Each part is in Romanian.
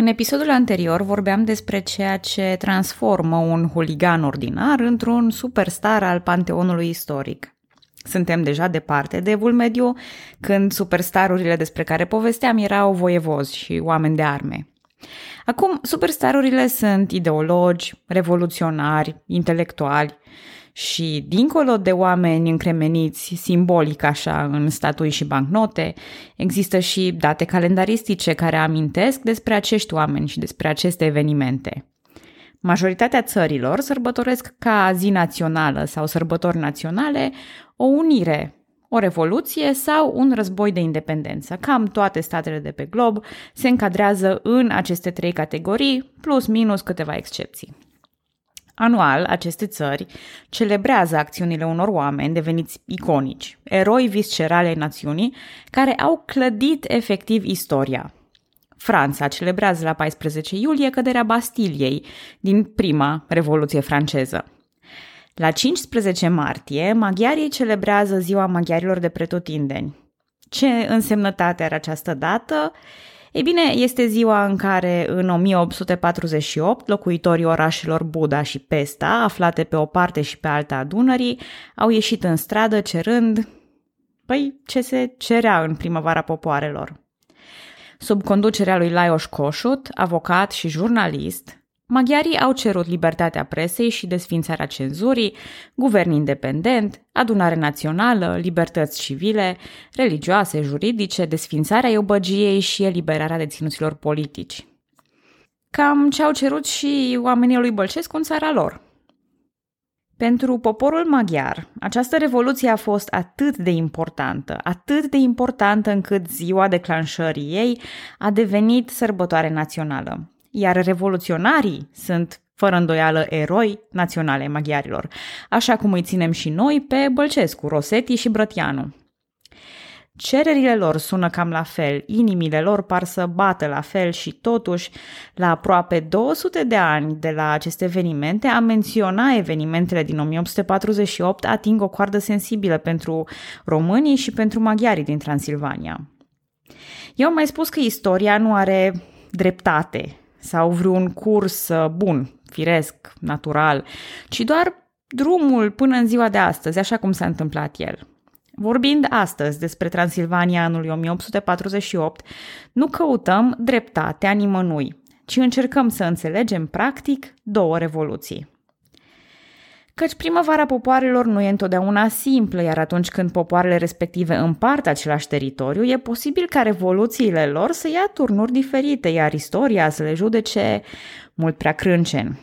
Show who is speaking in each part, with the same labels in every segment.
Speaker 1: În episodul anterior vorbeam despre ceea ce transformă un huligan ordinar într-un superstar al panteonului istoric. Suntem deja departe de evul mediu, când superstarurile despre care povesteam erau voievozi și oameni de arme. Acum, superstarurile sunt ideologi, revoluționari, intelectuali și, dincolo de oameni încremeniți simbolic așa în statui și bancnote, există și date calendaristice care amintesc despre acești oameni și despre aceste evenimente. Majoritatea țărilor sărbătoresc ca zi națională sau sărbători naționale o unire, o revoluție sau un război de independență. Cam toate statele de pe glob se încadrează în aceste trei categorii, plus minus câteva excepții. Anual, aceste țări celebrează acțiunile unor oameni deveniți iconici, eroi viscerale ai națiunii, care au clădit efectiv istoria. Franța celebrează la 14 iulie căderea Bastiliei din prima Revoluție franceză. La 15 martie, maghiarii celebrează ziua maghiarilor de pretutindeni. Ce însemnătate are această dată? Ei bine, este ziua în care, în 1848, locuitorii orașelor Buda și Pesta, aflate pe o parte și pe alta a Dunării, au ieșit în stradă cerând, păi, ce se cerea în primăvara popoarelor. Sub conducerea lui Lajos Kossuth, avocat și jurnalist, Maghiarii au cerut libertatea presei și desfințarea cenzurii, guvern independent, adunare națională, libertăți civile, religioase, juridice, desfințarea eubăgiei și eliberarea deținuților politici. Cam ce au cerut și oamenii lui Bălcescu în țara lor. Pentru poporul maghiar, această revoluție a fost atât de importantă, atât de importantă încât ziua declanșării ei a devenit sărbătoare națională iar revoluționarii sunt fără îndoială eroi naționale maghiarilor, așa cum îi ținem și noi pe Bălcescu, Rosetti și Brătianu. Cererile lor sună cam la fel, inimile lor par să bată la fel și totuși, la aproape 200 de ani de la aceste evenimente, a menționa evenimentele din 1848 ating o coardă sensibilă pentru românii și pentru maghiarii din Transilvania. Eu am mai spus că istoria nu are dreptate sau vreun curs uh, bun, firesc, natural, ci doar drumul până în ziua de astăzi, așa cum s-a întâmplat el. Vorbind astăzi despre Transilvania anului 1848, nu căutăm dreptatea nimănui, ci încercăm să înțelegem practic două revoluții căci primăvara popoarelor nu e întotdeauna simplă, iar atunci când popoarele respective împart același teritoriu, e posibil ca revoluțiile lor să ia turnuri diferite, iar istoria să le judece mult prea crâncen.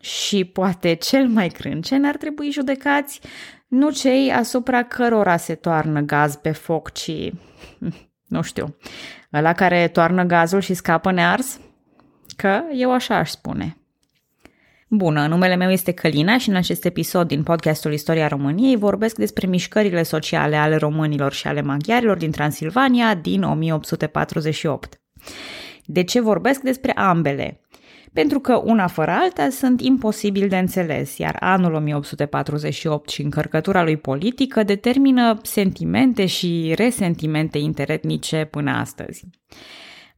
Speaker 1: Și poate cel mai crâncen ar trebui judecați nu cei asupra cărora se toarnă gaz pe foc, ci, nu știu, ăla care toarnă gazul și scapă nears? Că eu așa aș spune – Bună, numele meu este Călina și în acest episod din podcastul Istoria României vorbesc despre mișcările sociale ale românilor și ale maghiarilor din Transilvania din 1848. De ce vorbesc despre ambele? Pentru că una fără alta sunt imposibil de înțeles, iar anul 1848 și încărcătura lui politică determină sentimente și resentimente interetnice până astăzi.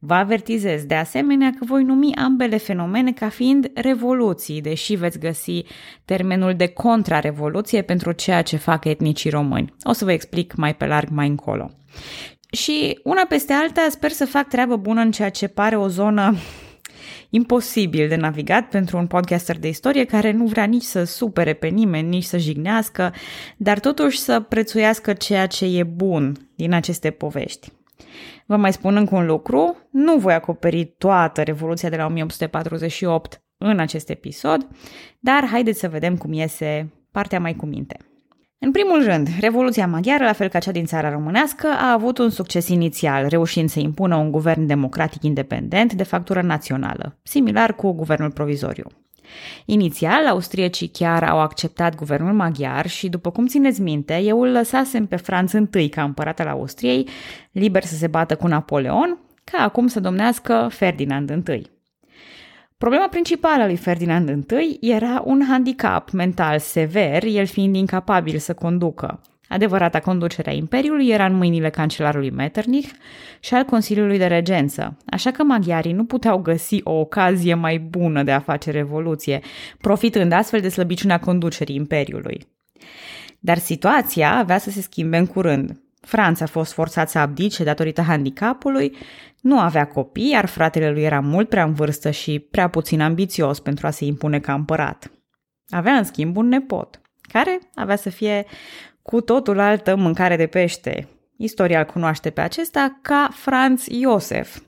Speaker 1: Vă avertizez de asemenea că voi numi ambele fenomene ca fiind revoluții, deși veți găsi termenul de contrarevoluție pentru ceea ce fac etnicii români. O să vă explic mai pe larg mai încolo. Și una peste alta sper să fac treabă bună în ceea ce pare o zonă imposibil de navigat pentru un podcaster de istorie care nu vrea nici să supere pe nimeni, nici să jignească, dar totuși să prețuiască ceea ce e bun din aceste povești. Vă mai spun încă un lucru, nu voi acoperi toată Revoluția de la 1848 în acest episod, dar haideți să vedem cum iese partea mai cu minte. În primul rând, Revoluția Maghiară, la fel ca cea din țara românească, a avut un succes inițial, reușind să impună un guvern democratic independent de factură națională, similar cu guvernul provizoriu. Inițial, austriecii chiar au acceptat guvernul maghiar și, după cum țineți minte, eu îl lăsasem pe Franț I ca împărat al Austriei, liber să se bată cu Napoleon, ca acum să domnească Ferdinand I. Problema principală a lui Ferdinand I era un handicap mental sever, el fiind incapabil să conducă. Adevărata conducere a Imperiului era în mâinile cancelarului Metternich și al Consiliului de Regență, așa că maghiarii nu puteau găsi o ocazie mai bună de a face revoluție, profitând astfel de slăbiciunea conducerii Imperiului. Dar situația avea să se schimbe în curând. Franța a fost forțat să abdice datorită handicapului, nu avea copii, iar fratele lui era mult prea în vârstă și prea puțin ambițios pentru a se impune ca împărat. Avea în schimb un nepot, care avea să fie cu totul altă mâncare de pește. Istoria îl cunoaște pe acesta ca Franz Iosef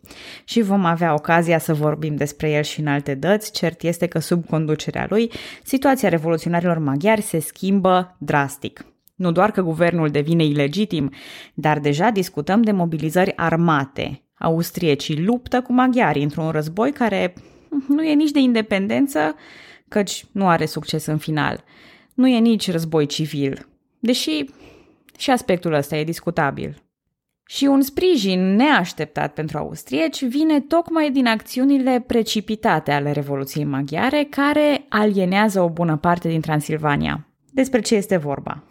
Speaker 1: și vom avea ocazia să vorbim despre el și în alte dăți. Cert este că sub conducerea lui, situația revoluționarilor maghiari se schimbă drastic. Nu doar că guvernul devine ilegitim, dar deja discutăm de mobilizări armate. Austriecii luptă cu maghiarii într-un război care nu e nici de independență, căci nu are succes în final. Nu e nici război civil, deși și aspectul ăsta e discutabil. Și un sprijin neașteptat pentru austrieci vine tocmai din acțiunile precipitate ale Revoluției Maghiare, care alienează o bună parte din Transilvania. Despre ce este vorba?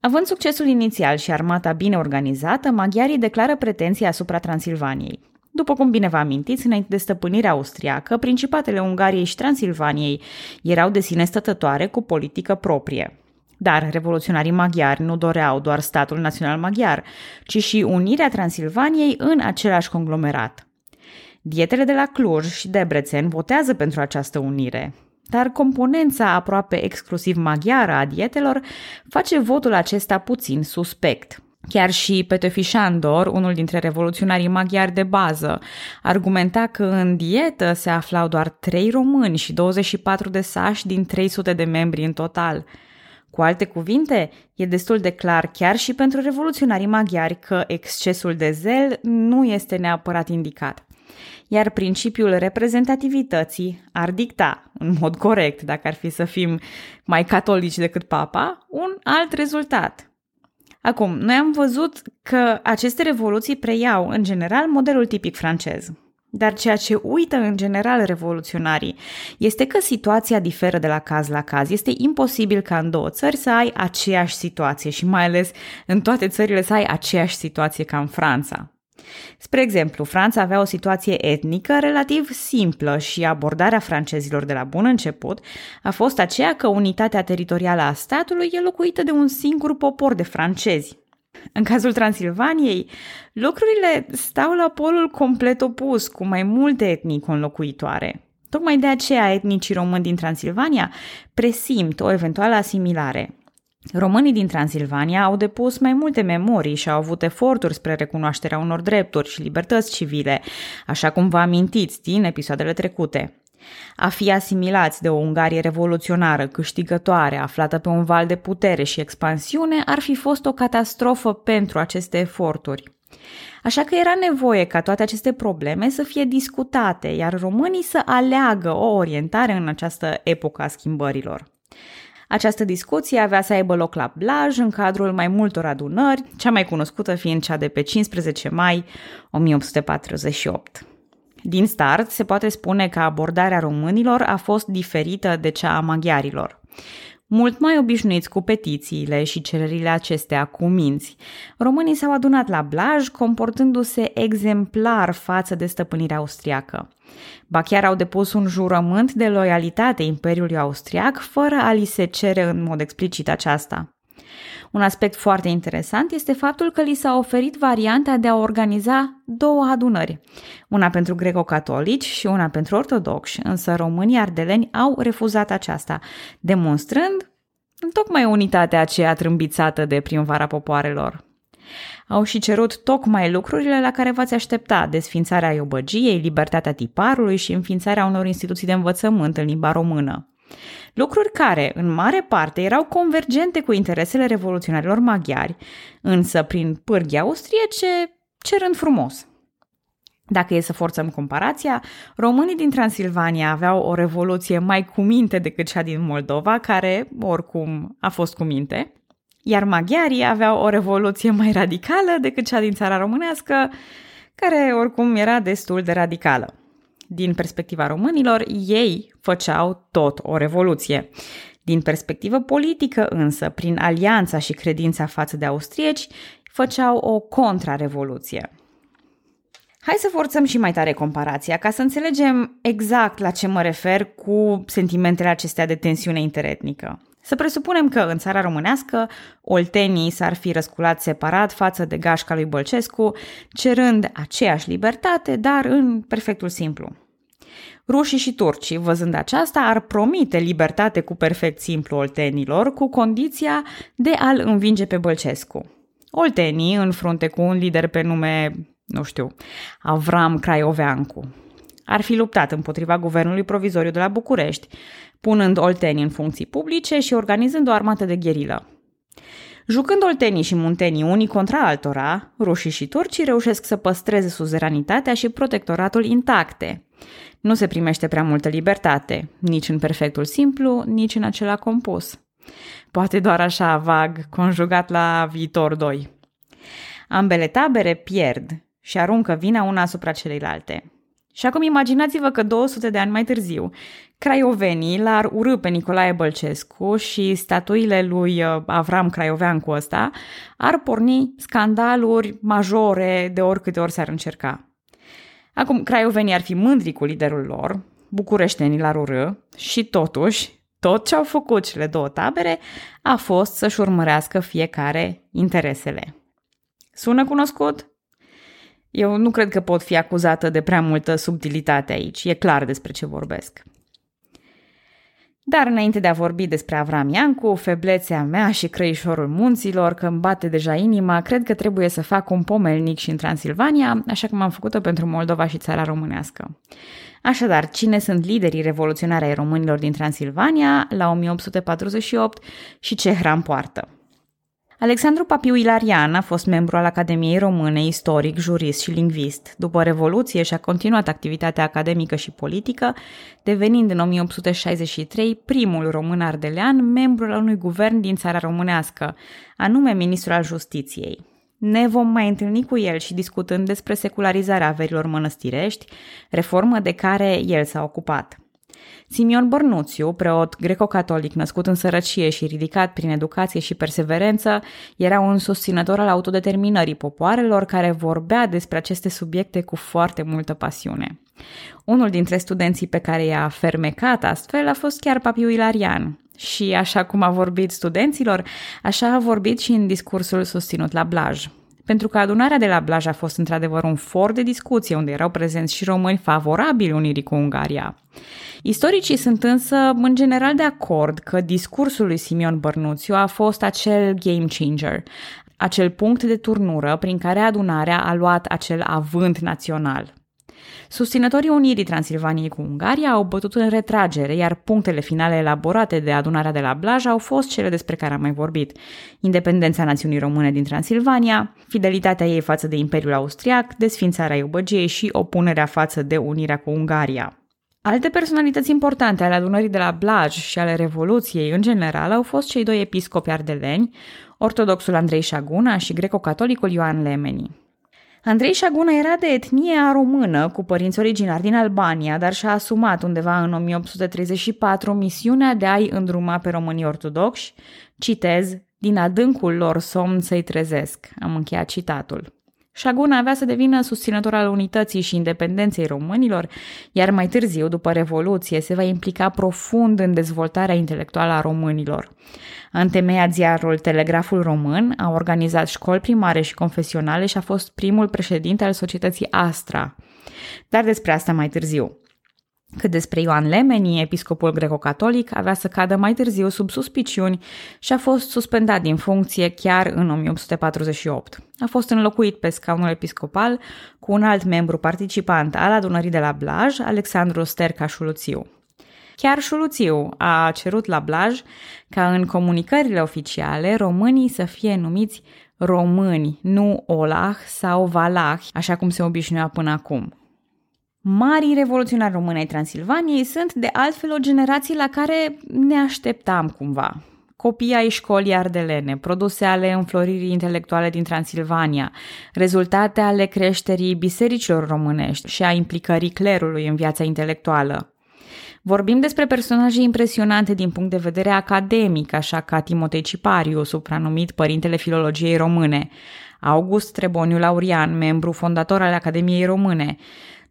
Speaker 1: Având succesul inițial și armata bine organizată, maghiarii declară pretenții asupra Transilvaniei. După cum bine vă amintiți, înainte de stăpânirea austriacă, principatele Ungariei și Transilvaniei erau de sine stătătoare cu politică proprie. Dar revoluționarii maghiari nu doreau doar statul național maghiar, ci și unirea Transilvaniei în același conglomerat. Dietele de la Cluj și Debrecen votează pentru această unire, dar componența aproape exclusiv maghiară a dietelor face votul acesta puțin suspect. Chiar și Petefi Șandor, unul dintre revoluționarii maghiari de bază, argumenta că în dietă se aflau doar 3 români și 24 de sași din 300 de membri în total. Cu alte cuvinte, e destul de clar chiar și pentru revoluționarii maghiari că excesul de zel nu este neapărat indicat iar principiul reprezentativității ar dicta, în mod corect, dacă ar fi să fim mai catolici decât papa, un alt rezultat. Acum, noi am văzut că aceste revoluții preiau, în general, modelul tipic francez. Dar ceea ce uită în general revoluționarii este că situația diferă de la caz la caz. Este imposibil ca în două țări să ai aceeași situație și mai ales în toate țările să ai aceeași situație ca în Franța. Spre exemplu, Franța avea o situație etnică relativ simplă și abordarea francezilor de la bun început a fost aceea că unitatea teritorială a statului e locuită de un singur popor de francezi. În cazul Transilvaniei, lucrurile stau la polul complet opus, cu mai multe etnii conlocuitoare. Tocmai de aceea etnicii români din Transilvania presimt o eventuală asimilare. Românii din Transilvania au depus mai multe memorii și au avut eforturi spre recunoașterea unor drepturi și libertăți civile, așa cum vă amintiți din episoadele trecute. A fi asimilați de o Ungarie revoluționară, câștigătoare, aflată pe un val de putere și expansiune, ar fi fost o catastrofă pentru aceste eforturi. Așa că era nevoie ca toate aceste probleme să fie discutate, iar românii să aleagă o orientare în această epocă a schimbărilor. Această discuție avea să aibă loc la Blaj în cadrul mai multor adunări, cea mai cunoscută fiind cea de pe 15 mai 1848. Din start, se poate spune că abordarea românilor a fost diferită de cea a maghiarilor. Mult mai obișnuiți cu petițiile și cererile acestea cu minți, românii s-au adunat la Blaj comportându-se exemplar față de stăpânirea austriacă. Ba chiar au depus un jurământ de loialitate Imperiului Austriac fără a li se cere în mod explicit aceasta. Un aspect foarte interesant este faptul că li s-a oferit varianta de a organiza două adunări, una pentru greco-catolici și una pentru ortodoxi, însă românii ardeleni au refuzat aceasta, demonstrând tocmai unitatea aceea trâmbițată de primăvara popoarelor. Au și cerut tocmai lucrurile la care v-ați aștepta, desfințarea iobăgiei, libertatea tiparului și înființarea unor instituții de învățământ în limba română. Lucruri care, în mare parte, erau convergente cu interesele revoluționarilor maghiari, însă prin pârghii austriece, cerând frumos. Dacă e să forțăm comparația, românii din Transilvania aveau o revoluție mai cu minte decât cea din Moldova, care, oricum, a fost cu minte, iar maghiarii aveau o revoluție mai radicală decât cea din țara românească, care oricum era destul de radicală. Din perspectiva românilor, ei făceau tot o revoluție. Din perspectivă politică însă, prin alianța și credința față de austrieci, făceau o contrarevoluție. Hai să forțăm și mai tare comparația ca să înțelegem exact la ce mă refer cu sentimentele acestea de tensiune interetnică. Să presupunem că în țara românească oltenii s-ar fi răsculat separat față de gașca lui Bălcescu, cerând aceeași libertate, dar în perfectul simplu. Rușii și turcii, văzând aceasta, ar promite libertate cu perfect simplu oltenilor, cu condiția de a-l învinge pe Bălcescu. Oltenii, în frunte cu un lider pe nume, nu știu, Avram Craioveancu, ar fi luptat împotriva guvernului provizoriu de la București, punând oltenii în funcții publice și organizând o armată de gherilă. Jucând oltenii și muntenii unii contra altora, rușii și turcii reușesc să păstreze suzeranitatea și protectoratul intacte. Nu se primește prea multă libertate, nici în perfectul simplu, nici în acela compus. Poate doar așa vag, conjugat la viitor doi. Ambele tabere pierd și aruncă vina una asupra celeilalte. Și acum imaginați-vă că 200 de ani mai târziu, craiovenii l-ar urâ pe Nicolae Bălcescu și statuile lui uh, Avram Craiovean ăsta ar porni scandaluri majore de oricâte ori s-ar încerca. Acum, craiovenii ar fi mândri cu liderul lor, bucureștenii l-ar urâ și totuși, tot ce au făcut cele două tabere a fost să-și urmărească fiecare interesele. Sună cunoscut? Eu nu cred că pot fi acuzată de prea multă subtilitate aici. E clar despre ce vorbesc. Dar înainte de a vorbi despre Avram Iancu, feblețea mea și crăișorul munților, că îmi bate deja inima, cred că trebuie să fac un pomelnic și în Transilvania, așa cum am făcut-o pentru Moldova și țara românească. Așadar, cine sunt liderii revoluționari ai românilor din Transilvania la 1848 și ce hram poartă? Alexandru Papiu Ilarian a fost membru al Academiei Române, istoric, jurist și lingvist. După Revoluție și-a continuat activitatea academică și politică, devenind în 1863 primul român ardelean membru al unui guvern din țara românească, anume ministrul al justiției. Ne vom mai întâlni cu el și discutând despre secularizarea averilor mănăstirești, reformă de care el s-a ocupat. Simion Bornuțiu, preot greco-catolic născut în sărăcie și ridicat prin educație și perseverență, era un susținător al autodeterminării popoarelor care vorbea despre aceste subiecte cu foarte multă pasiune. Unul dintre studenții pe care i-a fermecat astfel a fost chiar Papiu Ilarian, și așa cum a vorbit studenților, așa a vorbit și în discursul susținut la Blaj pentru că adunarea de la Blaj a fost într-adevăr un for de discuție unde erau prezenți și români favorabili unirii cu Ungaria. Istoricii sunt însă în general de acord că discursul lui Simeon Bărnuțiu a fost acel game changer, acel punct de turnură prin care adunarea a luat acel avânt național. Susținătorii Unirii Transilvaniei cu Ungaria au bătut în retragere, iar punctele finale elaborate de adunarea de la Blaj au fost cele despre care am mai vorbit. Independența națiunii române din Transilvania, fidelitatea ei față de Imperiul Austriac, desfințarea Iubăgiei și opunerea față de unirea cu Ungaria. Alte personalități importante ale adunării de la Blaj și ale Revoluției în general au fost cei doi episcopi ardeleni, ortodoxul Andrei Șaguna și greco-catolicul Ioan Lemeni. Andrei Șaguna era de etnie română, cu părinți originari din Albania, dar și-a asumat undeva în 1834 misiunea de a-i îndruma pe românii ortodoxi, citez, din adâncul lor somn să-i trezesc. Am încheiat citatul. Șaguna avea să devină susținător al unității și independenței românilor, iar mai târziu, după Revoluție, se va implica profund în dezvoltarea intelectuală a românilor. A întemeiat ziarul Telegraful Român, a organizat școli primare și confesionale și a fost primul președinte al societății Astra. Dar despre asta mai târziu. Cât despre Ioan Lemeni, episcopul greco-catolic, avea să cadă mai târziu sub suspiciuni și a fost suspendat din funcție chiar în 1848. A fost înlocuit pe scaunul episcopal cu un alt membru participant al adunării de la Blaj, Alexandru Sterca Șuluțiu. Chiar Șuluțiu a cerut la Blaj ca în comunicările oficiale românii să fie numiți români, nu olah sau valah, așa cum se obișnuia până acum. Marii revoluționari români ai Transilvaniei sunt de altfel o generație la care ne așteptam cumva. Copii ai școlii ardelene, produse ale înfloririi intelectuale din Transilvania, rezultate ale creșterii bisericilor românești și a implicării clerului în viața intelectuală. Vorbim despre personaje impresionante din punct de vedere academic, așa ca Timotei Cipariu, supranumit Părintele Filologiei Române, August Treboniu Laurian, membru fondator al Academiei Române,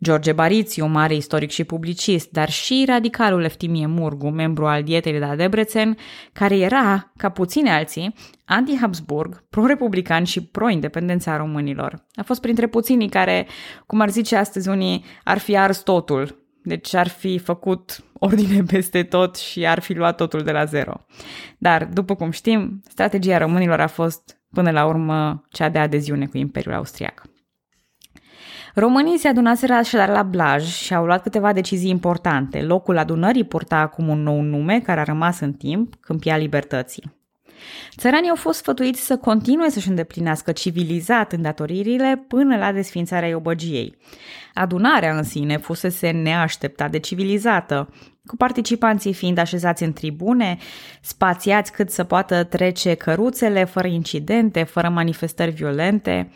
Speaker 1: George Barițiu, mare istoric și publicist, dar și radicalul Eftimie Murgu, membru al dietei de la Debrecen, care era, ca puține alții, anti-Habsburg, pro-republican și pro-independența românilor. A fost printre puținii care, cum ar zice astăzi unii, ar fi ars totul, deci ar fi făcut ordine peste tot și ar fi luat totul de la zero. Dar, după cum știm, strategia românilor a fost până la urmă cea de adeziune cu Imperiul Austriac. Românii se adunaseră așadar la Blaj și au luat câteva decizii importante. Locul adunării purta acum un nou nume care a rămas în timp, Câmpia Libertății. Țăranii au fost sfătuiți să continue să-și îndeplinească civilizat îndatoririle până la desfințarea iobăgiei. Adunarea în sine fusese neașteptat de civilizată, cu participanții fiind așezați în tribune, spațiați cât să poată trece căruțele, fără incidente, fără manifestări violente.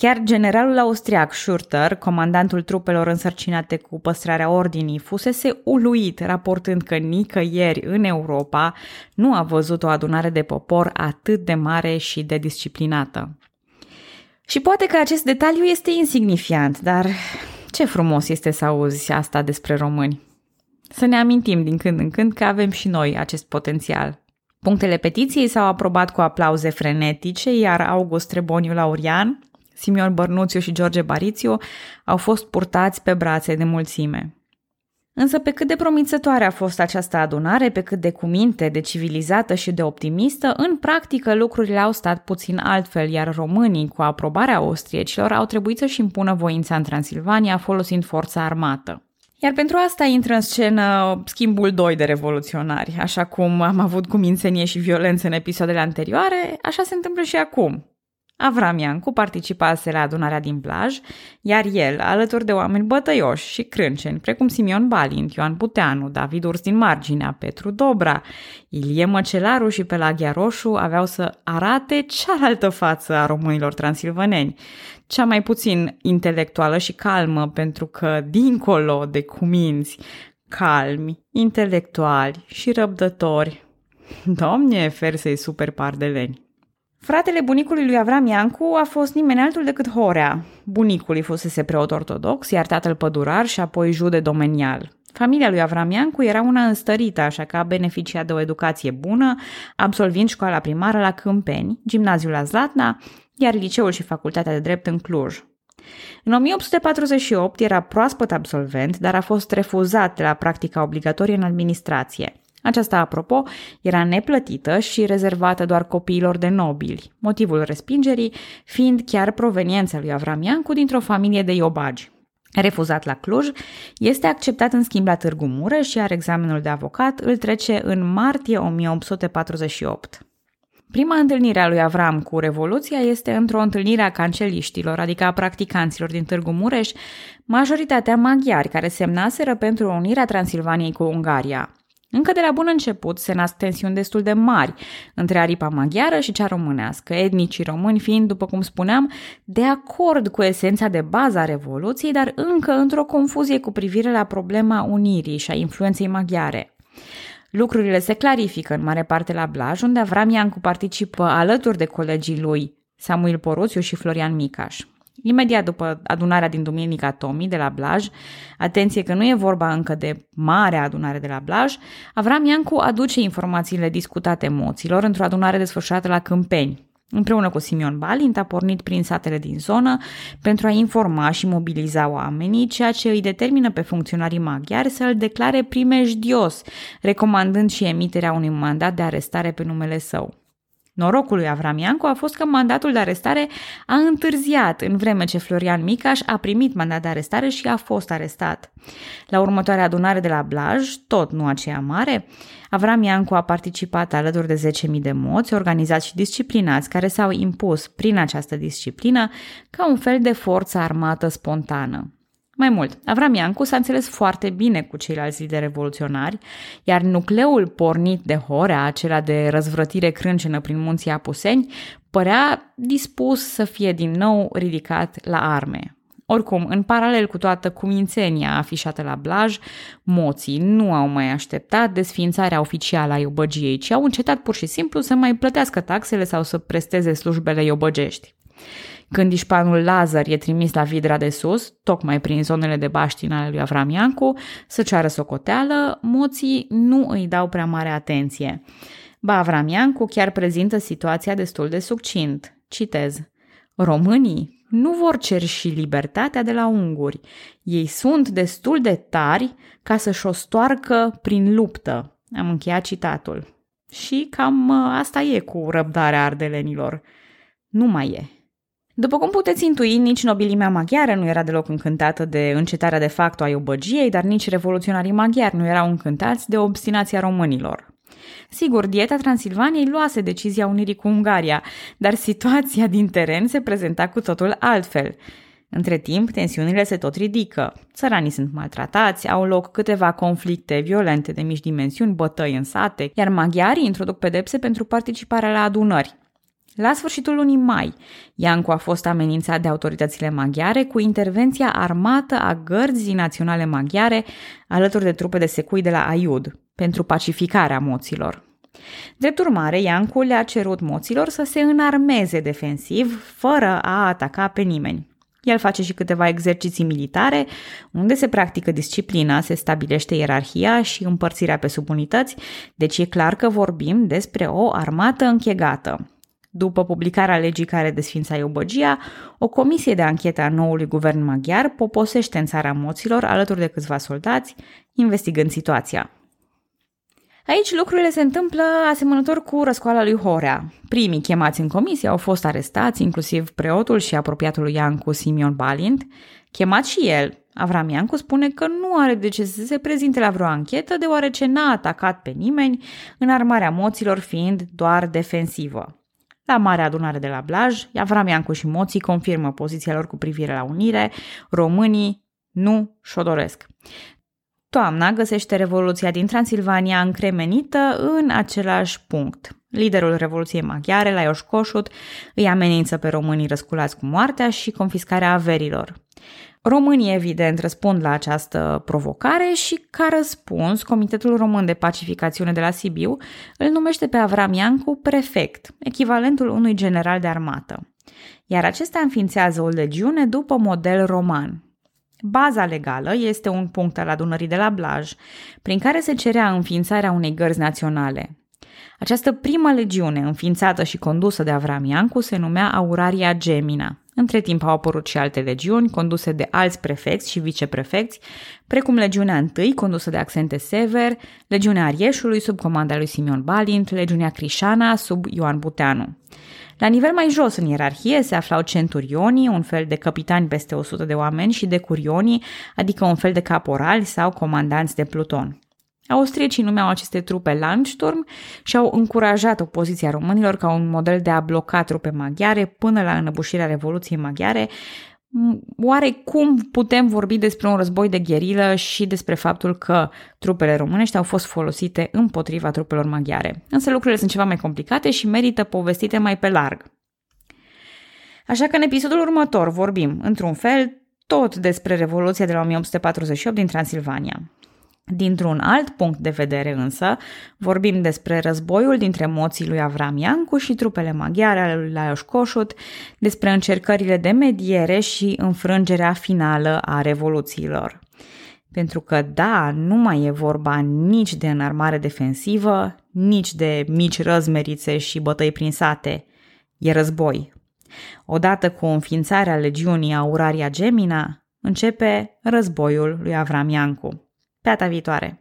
Speaker 1: Chiar generalul austriac Schurter, comandantul trupelor însărcinate cu păstrarea ordinii, fusese uluit raportând că nicăieri în Europa nu a văzut o adunare de popor atât de mare și de disciplinată. Și poate că acest detaliu este insignifiant, dar ce frumos este să auzi asta despre români. Să ne amintim din când în când că avem și noi acest potențial. Punctele petiției s-au aprobat cu aplauze frenetice, iar August Treboniu Laurian, Simion Bărnuțiu și George Barițiu au fost purtați pe brațe de mulțime. Însă pe cât de promițătoare a fost această adunare, pe cât de cuminte, de civilizată și de optimistă, în practică lucrurile au stat puțin altfel, iar românii, cu aprobarea austriecilor, au trebuit să-și impună voința în Transilvania folosind forța armată. Iar pentru asta intră în scenă schimbul 2 de revoluționari. Așa cum am avut cu mințenie și violență în episoadele anterioare, așa se întâmplă și acum. Avram Iancu participase la adunarea din plaj, iar el, alături de oameni bătăioși și crânceni, precum Simion Balint, Ioan Puteanu, David Urs din Marginea, Petru Dobra, Ilie Măcelaru și Pelagia Roșu aveau să arate cealaltă față a românilor transilvaneni, cea mai puțin intelectuală și calmă, pentru că, dincolo de cuminți, calmi, intelectuali și răbdători, domne, fersei super pardeleni. Fratele bunicului lui Avram Iancu a fost nimeni altul decât Horea. Bunicul îi fusese preot ortodox, iar tatăl pădurar și apoi jude domenial. Familia lui Avram Iancu era una înstărită, așa că a beneficiat de o educație bună, absolvind școala primară la Câmpeni, gimnaziul la Zlatna, iar liceul și facultatea de drept în Cluj. În 1848 era proaspăt absolvent, dar a fost refuzat de la practica obligatorie în administrație. Aceasta, apropo, era neplătită și rezervată doar copiilor de nobili, motivul respingerii fiind chiar proveniența lui Avram Iancu dintr-o familie de iobagi. Refuzat la Cluj, este acceptat în schimb la Târgu Mureș, iar examenul de avocat îl trece în martie 1848. Prima întâlnire a lui Avram cu Revoluția este într-o întâlnire a canceliștilor, adică a practicanților din Târgu Mureș, majoritatea maghiari care semnaseră pentru unirea Transilvaniei cu Ungaria. Încă de la bun început se nasc tensiuni destul de mari între aripa maghiară și cea românească, etnicii români fiind, după cum spuneam, de acord cu esența de bază a Revoluției, dar încă într-o confuzie cu privire la problema unirii și a influenței maghiare. Lucrurile se clarifică în mare parte la Blaj, unde Avram Iancu participă alături de colegii lui Samuel Poruțiu și Florian Micaș. Imediat după adunarea din Duminica Tomii de la Blaj, atenție că nu e vorba încă de mare adunare de la Blaj, Avram Iancu aduce informațiile discutate moților într-o adunare desfășurată la Câmpeni. Împreună cu Simion Balint a pornit prin satele din zonă pentru a informa și mobiliza oamenii, ceea ce îi determină pe funcționarii maghiari să îl declare primejdios, recomandând și emiterea unui mandat de arestare pe numele său. Norocul lui Avram Iancu a fost că mandatul de arestare a întârziat, în vreme ce Florian Micaș a primit mandat de arestare și a fost arestat. La următoarea adunare de la Blaj, tot nu aceea mare, Avram Iancu a participat alături de 10.000 de moți, organizați și disciplinați, care s-au impus prin această disciplină ca un fel de forță armată spontană. Mai mult, Avram Iancu s-a înțeles foarte bine cu ceilalți lideri revoluționari, iar nucleul pornit de Horea, acela de răzvrătire crâncenă prin munții Apuseni, părea dispus să fie din nou ridicat la arme. Oricum, în paralel cu toată cumințenia afișată la Blaj, moții nu au mai așteptat desființarea oficială a iobăgiei, ci au încetat pur și simplu să mai plătească taxele sau să presteze slujbele iobăgești. Când ișpanul Lazar e trimis la Vidra de Sus, tocmai prin zonele de baștin ale lui Avram Iancu, să ceară socoteală, moții nu îi dau prea mare atenție. Ba Avram Iancu chiar prezintă situația destul de succint. Citez. Românii nu vor cer și libertatea de la unguri. Ei sunt destul de tari ca să-și o stoarcă prin luptă. Am încheiat citatul. Și cam ă, asta e cu răbdarea ardelenilor. Nu mai e. După cum puteți intui, nici nobilimea maghiară nu era deloc încântată de încetarea de facto a iubăgiei, dar nici revoluționarii maghiari nu erau încântați de obstinația românilor. Sigur, dieta Transilvaniei luase decizia unirii cu Ungaria, dar situația din teren se prezenta cu totul altfel. Între timp, tensiunile se tot ridică. Țăranii sunt maltratați, au loc câteva conflicte violente de mici dimensiuni, bătăi în sate, iar maghiarii introduc pedepse pentru participarea la adunări. La sfârșitul lunii mai, Iancu a fost amenințat de autoritățile maghiare cu intervenția armată a gărzii naționale maghiare alături de trupe de secui de la Aiud pentru pacificarea moților. Drept urmare, Iancu le-a cerut moților să se înarmeze defensiv, fără a ataca pe nimeni. El face și câteva exerciții militare, unde se practică disciplina, se stabilește ierarhia și împărțirea pe subunități, deci e clar că vorbim despre o armată închegată. După publicarea legii care desfința Iobăgia, o comisie de anchetă a noului guvern maghiar poposește în țara moților alături de câțiva soldați, investigând situația. Aici lucrurile se întâmplă asemănător cu răscoala lui Horea. Primii chemați în comisie au fost arestați, inclusiv preotul și apropiatul lui Iancu Simion Balint. Chemat și el, Avram Iancu spune că nu are de ce să se prezinte la vreo anchetă, deoarece n-a atacat pe nimeni, în armarea moților fiind doar defensivă. La mare adunare de la Blaj, Avram Iancu și moții confirmă poziția lor cu privire la unire, românii nu și-o doresc. Toamna găsește Revoluția din Transilvania încremenită în același punct. Liderul Revoluției Maghiare, Lajos Kossuth, îi amenință pe românii răsculați cu moartea și confiscarea averilor. Românii, evident, răspund la această provocare și, ca răspuns, Comitetul Român de Pacificațiune de la Sibiu îl numește pe Avram Iancu prefect, echivalentul unui general de armată. Iar acesta înființează o legiune după model roman, Baza legală este un punct al adunării de la Blaj, prin care se cerea înființarea unei gărzi naționale. Această primă legiune, înființată și condusă de Avram Iancu, se numea Auraria Gemina. Între timp au apărut și alte legiuni, conduse de alți prefecți și viceprefecți, precum legiunea întâi, condusă de Accente Sever, legiunea Arieșului, sub comanda lui Simeon Balint, legiunea Crișana, sub Ioan Buteanu. La nivel mai jos în ierarhie se aflau centurionii, un fel de capitani peste 100 de oameni, și decurionii, adică un fel de caporali sau comandanți de pluton. Austriecii numeau aceste trupe Landsturm și au încurajat opoziția românilor ca un model de a bloca trupe maghiare până la înăbușirea Revoluției Maghiare, Oare cum putem vorbi despre un război de gherilă și despre faptul că trupele românești au fost folosite împotriva trupelor maghiare? Însă lucrurile sunt ceva mai complicate și merită povestite mai pe larg. Așa că în episodul următor vorbim, într-un fel, tot despre Revoluția de la 1848 din Transilvania. Dintr-un alt punct de vedere însă, vorbim despre războiul dintre moții lui Avram Iancu și trupele maghiare ale lui Lajos Kossuth, despre încercările de mediere și înfrângerea finală a revoluțiilor. Pentru că, da, nu mai e vorba nici de înarmare defensivă, nici de mici răzmerițe și bătăi prin sate. E război. Odată cu înființarea legiunii Auraria Gemina, începe războiul lui Avram Iancu. Pe data viitoare!